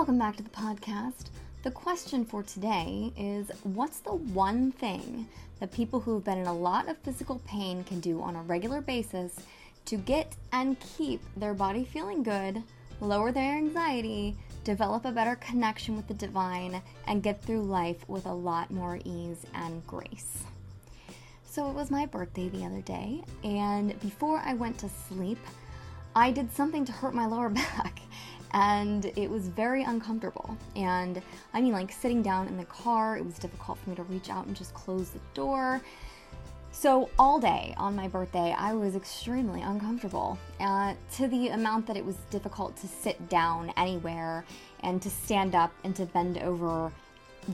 welcome back to the podcast. The question for today is What's the one thing that people who've been in a lot of physical pain can do on a regular basis to get and keep their body feeling good, lower their anxiety, develop a better connection with the divine, and get through life with a lot more ease and grace? So it was my birthday the other day, and before I went to sleep, I did something to hurt my lower back and it was very uncomfortable. And I mean, like sitting down in the car, it was difficult for me to reach out and just close the door. So, all day on my birthday, I was extremely uncomfortable uh, to the amount that it was difficult to sit down anywhere and to stand up and to bend over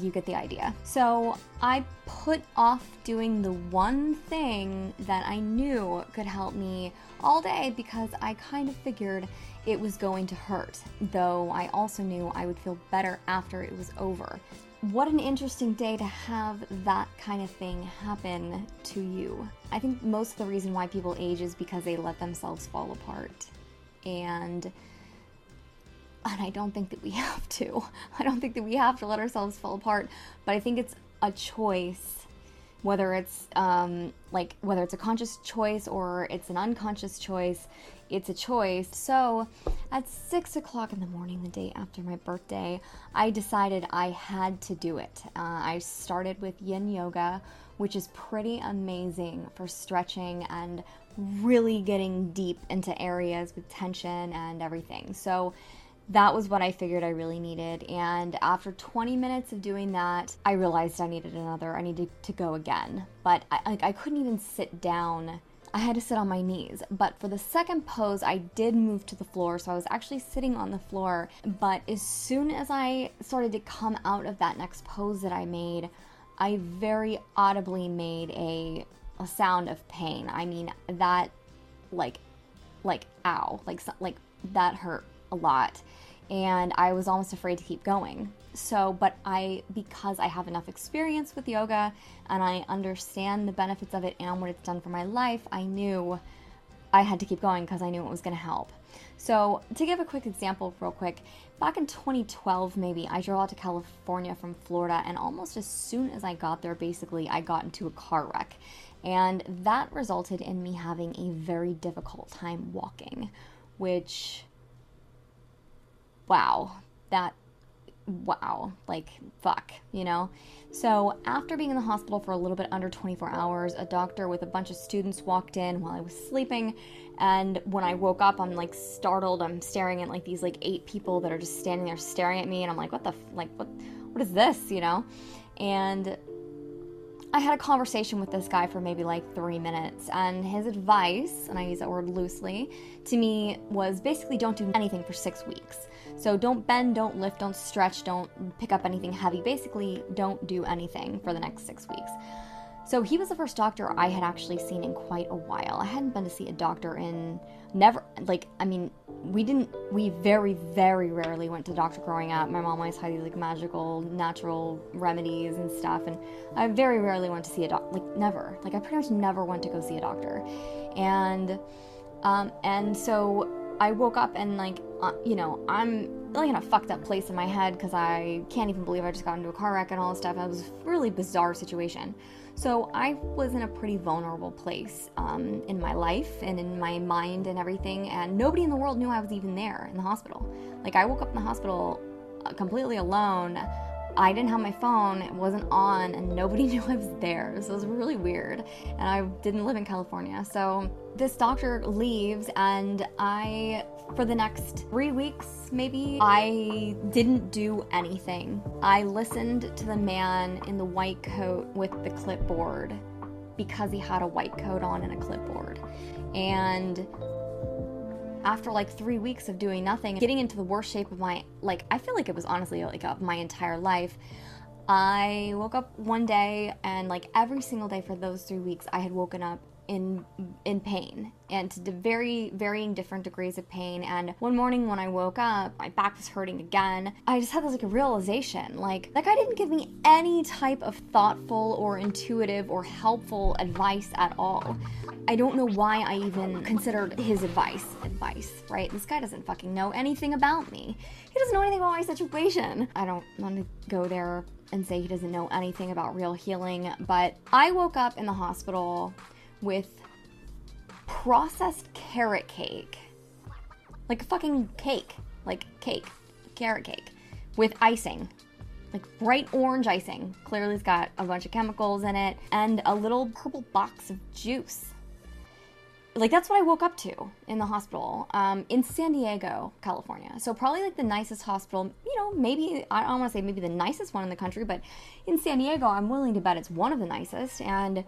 you get the idea. So I put off doing the one thing that I knew could help me all day because I kind of figured it was going to hurt, though I also knew I would feel better after it was over. What an interesting day to have that kind of thing happen to you. I think most of the reason why people age is because they let themselves fall apart. And and I don't think that we have to. I don't think that we have to let ourselves fall apart, but I think it's a choice, whether it's um, like whether it's a conscious choice or it's an unconscious choice. It's a choice. So, at six o'clock in the morning, the day after my birthday, I decided I had to do it. Uh, I started with Yin Yoga, which is pretty amazing for stretching and really getting deep into areas with tension and everything. So that was what I figured I really needed. And after 20 minutes of doing that, I realized I needed another. I needed to go again. But I, like, I couldn't even sit down. I had to sit on my knees. But for the second pose, I did move to the floor. So I was actually sitting on the floor. But as soon as I started to come out of that next pose that I made, I very audibly made a, a sound of pain. I mean, that, like, like, ow. Like, like, that hurt a lot and I was almost afraid to keep going. So, but I, because I have enough experience with yoga and I understand the benefits of it and what it's done for my life, I knew I had to keep going because I knew it was going to help. So, to give a quick example, real quick, back in 2012, maybe, I drove out to California from Florida, and almost as soon as I got there, basically, I got into a car wreck. And that resulted in me having a very difficult time walking, which wow, that, wow, like, fuck, you know? So, after being in the hospital for a little bit under 24 hours, a doctor with a bunch of students walked in while I was sleeping. And when I woke up, I'm like startled. I'm staring at like these like eight people that are just standing there staring at me. And I'm like, what the, f- like, what, what is this, you know? And I had a conversation with this guy for maybe like three minutes, and his advice, and I use that word loosely, to me was basically don't do anything for six weeks. So don't bend, don't lift, don't stretch, don't pick up anything heavy. Basically, don't do anything for the next six weeks. So he was the first doctor I had actually seen in quite a while. I hadn't been to see a doctor in never, like, I mean, we didn't, we very, very rarely went to the doctor growing up. My mom always had these like magical, natural remedies and stuff. And I very rarely went to see a doctor, like, never. Like, I pretty much never went to go see a doctor. And, um, and so I woke up and like, uh, you know, I'm like in a fucked up place in my head because I can't even believe I just got into a car wreck and all this stuff. It was a really bizarre situation. So I was in a pretty vulnerable place um, in my life and in my mind and everything, and nobody in the world knew I was even there in the hospital. Like I woke up in the hospital uh, completely alone. I didn't have my phone, it wasn't on, and nobody knew I was there. So it was really weird. And I didn't live in California. So this doctor leaves, and I, for the next three weeks maybe, I didn't do anything. I listened to the man in the white coat with the clipboard because he had a white coat on and a clipboard. And after like three weeks of doing nothing, getting into the worst shape of my, like, I feel like it was honestly like of my entire life. I woke up one day and like every single day for those three weeks, I had woken up in in pain and to very varying different degrees of pain. And one morning when i woke up my back was hurting again. I just had this like a realization like that guy didn't give me any type of thoughtful or intuitive or helpful advice at all. I don't know why i even considered his advice advice right? This guy doesn't fucking know anything about me. He doesn't know anything about my situation. I don't want to go there and say he doesn't know anything about real healing but i woke up in the hospital with processed carrot cake. Like a fucking cake. Like cake. Carrot cake. With icing. Like bright orange icing. Clearly it's got a bunch of chemicals in it. And a little purple box of juice. Like that's what I woke up to in the hospital um, in San Diego, California. So probably like the nicest hospital. You know, maybe I don't want to say maybe the nicest one in the country, but in San Diego, I'm willing to bet it's one of the nicest. And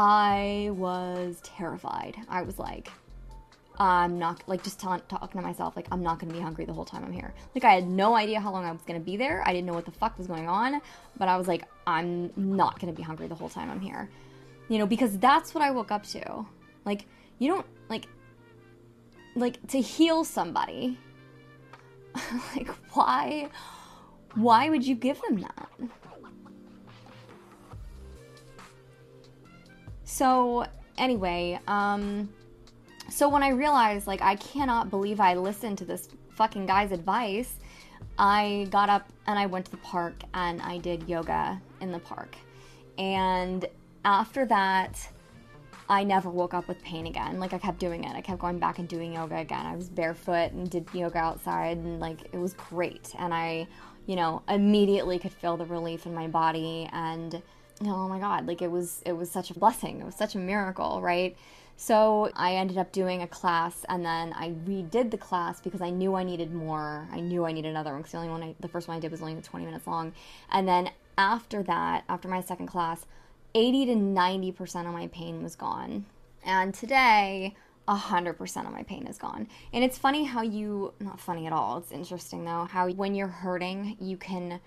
I was terrified. I was like, I'm not like just talking to myself like I'm not gonna be hungry the whole time I'm here. Like I had no idea how long I was gonna be there. I didn't know what the fuck was going on, but I was like I'm not gonna be hungry the whole time I'm here. You know, because that's what I woke up to. Like you don't like like to heal somebody. like why why would you give them that? So, anyway, um, so when I realized, like, I cannot believe I listened to this fucking guy's advice, I got up and I went to the park and I did yoga in the park. And after that, I never woke up with pain again. Like I kept doing it. I kept going back and doing yoga again. I was barefoot and did yoga outside and like it was great. And I, you know, immediately could feel the relief in my body and oh my god like it was it was such a blessing. It was such a miracle right? So i ended up doing a class and then i redid the class because i knew i needed more. I knew i needed another one because the only one I, the first one i did was only 20 minutes long. And then after that after my second class 80 to 90 percent of my pain was gone. And today 100% of my pain is gone. And it's funny how you, not funny at all, it's interesting though, how when you're hurting, you can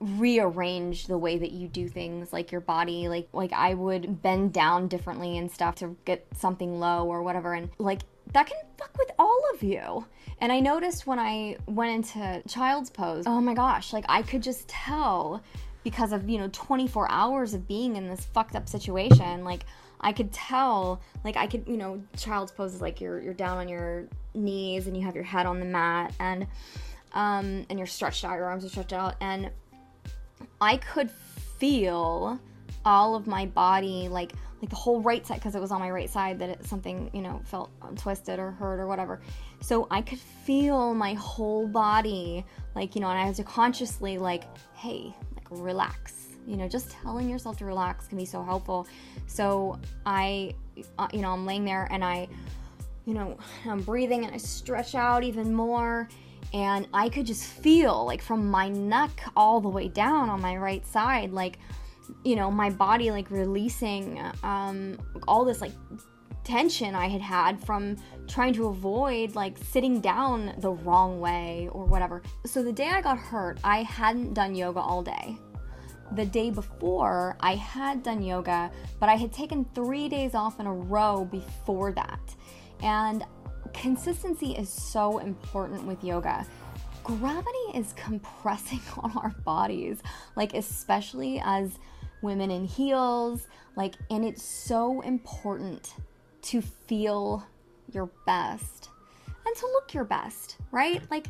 rearrange the way that you do things like your body like like I would bend down differently and stuff to get something low or whatever and like that can fuck with all of you. And I noticed when I went into child's pose, oh my gosh, like I could just tell because of, you know, 24 hours of being in this fucked up situation, like I could tell, like I could, you know, child's pose is like you're you're down on your knees and you have your head on the mat and um and you're stretched out, your arms are stretched out and I could feel all of my body like like the whole right side because it was on my right side that it, something you know felt twisted or hurt or whatever. So i could feel my whole body like you know and i had to consciously like hey like relax. You know just telling yourself to relax can be so helpful. So i uh, you know i'm laying there and i you know i'm breathing and i stretch out even more and I could just feel like from my neck all the way down on my right side, like, you know, my body like releasing um, all this like tension I had had from trying to avoid like sitting down the wrong way or whatever. So the day I got hurt, I hadn't done yoga all day. The day before, I had done yoga, but I had taken three days off in a row before that. And consistency is so important with yoga. Gravity is compressing on our bodies, like, especially as women in heels, like, and it's so important to feel your best and to look your best, right? Like,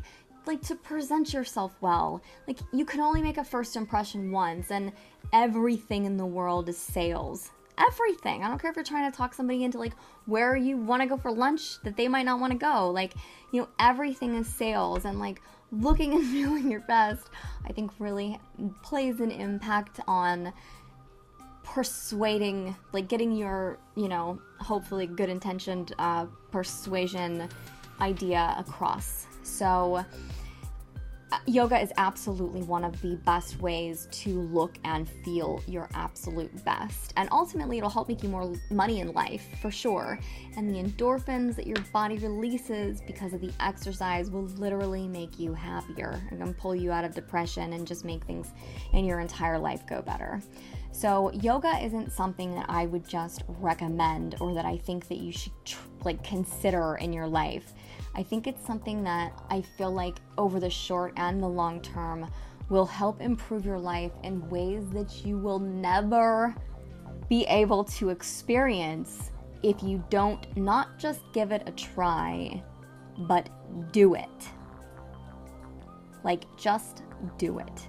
like to present yourself well. Like you can only make a first impression once and everything in the world is sales everything. I don't care if you're trying to talk somebody into like where you want to go for lunch that they might not want to go. Like, you know, everything is sales and like looking and feeling your best, I think really plays an impact on persuading, like getting your, you know, hopefully good intentioned uh, persuasion idea across. So, yoga is absolutely one of the best ways to look and feel your absolute best. And ultimately, it'll help make you more money in life for sure. And the endorphins that your body releases because of the exercise will literally make you happier and can pull you out of depression and just make things in your entire life go better. So, yoga isn't something that I would just recommend or that I think that you should tr- like consider in your life. I think it's something that I feel like over the short and the long term will help improve your life in ways that you will never be able to experience if you don't not just give it a try, but do it. Like, just do it.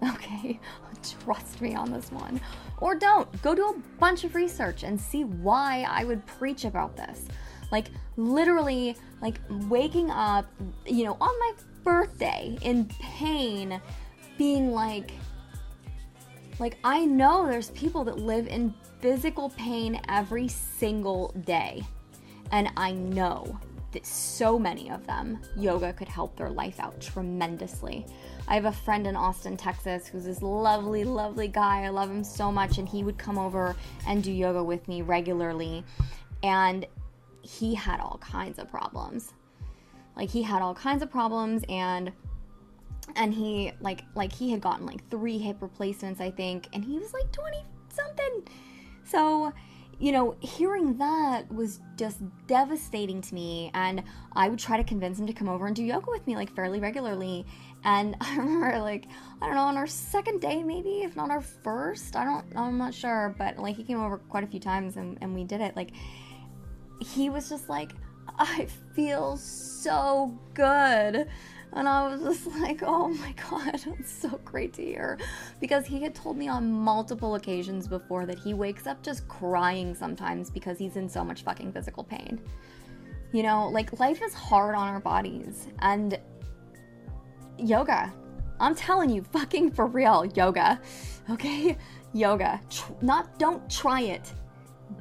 Okay? Trust me on this one. Or don't. Go do a bunch of research and see why I would preach about this. Like, literally, like waking up, you know, on my birthday in pain, being like, like, I know there's people that live in physical pain every single day. And I know that so many of them, yoga could help their life out tremendously. I have a friend in Austin, Texas, who's this lovely, lovely guy. I love him so much, and he would come over and do yoga with me regularly. And he had all kinds of problems. Like he had all kinds of problems and and he like like he had gotten like three hip replacements I think and he was like 20 something. So, you know, hearing that was just devastating to me and I would try to convince him to come over and do yoga with me like fairly regularly. And I remember like I don't know on our second day maybe if not our first, I don't I'm not sure, but like he came over quite a few times and, and we did it like he was just like, I feel so good. And I was just like, oh my God, it's so great to hear. Because he had told me on multiple occasions before that he wakes up just crying sometimes because he's in so much fucking physical pain. You know, like life is hard on our bodies. And yoga, I'm telling you, fucking for real, yoga. Okay? Yoga. Tr- not, don't try it,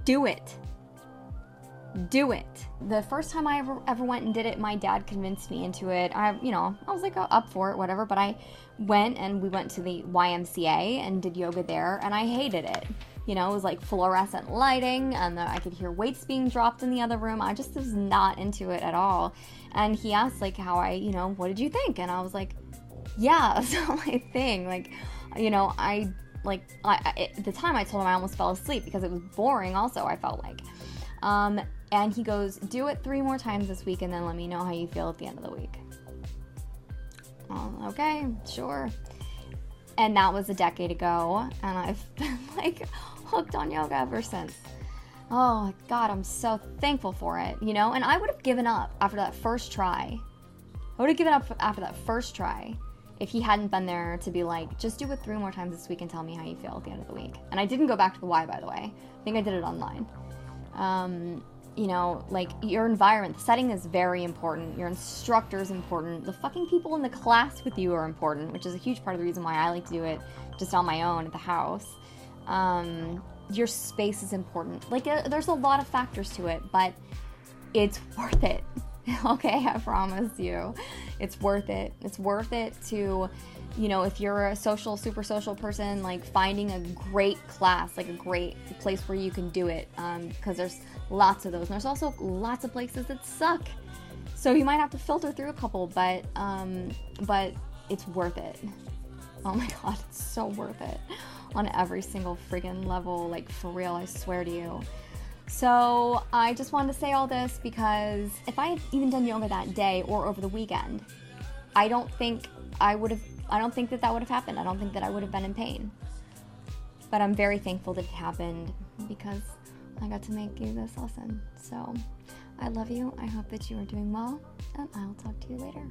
do it do it. The first time I ever, ever went and did it, my dad convinced me into it. I, you know, I was like up for it, whatever, but I went and we went to the YMCA and did yoga there, and I hated it. You know, it was like fluorescent lighting, and the, I could hear weights being dropped in the other room. I just was not into it at all. And he asked, like, how I, you know, what did you think? And I was like, yeah, it's not my thing. Like, you know, I, like, I, at the time I told him I almost fell asleep because it was boring, also, I felt like. Um, and he goes, Do it three more times this week and then let me know how you feel at the end of the week. Oh, okay, sure. And that was a decade ago, and I've been like hooked on yoga ever since. Oh God, I'm so thankful for it, you know? And I would have given up after that first try. I would have given up after that first try if he hadn't been there to be like, just do it three more times this week and tell me how you feel at the end of the week. And I didn't go back to the Y, by the way. I think I did it online. Um, you know, like your environment, the setting is very important. Your instructor is important. The fucking people in the class with you are important, which is a huge part of the reason why I like to do it just on my own at the house. Um, your space is important. Like, uh, there's a lot of factors to it, but it's worth it. okay, I promise you. It's worth it. It's worth it to you know, if you're a social, super social person, like finding a great class, like a great place where you can do it, because um, there's lots of those. And there's also lots of places that suck. So you might have to filter through a couple, but um, but it's worth it. Oh my god, it's so worth it on every single friggin' level. Like for real, I swear to you. So I just wanted to say all this because if I had even done yoga that day or over the weekend, I don't think I would have I don't think that that would have happened. I don't think that I would have been in pain. But I'm very thankful that it happened because I got to make you this lesson. So I love you. I hope that you are doing well, and I'll talk to you later.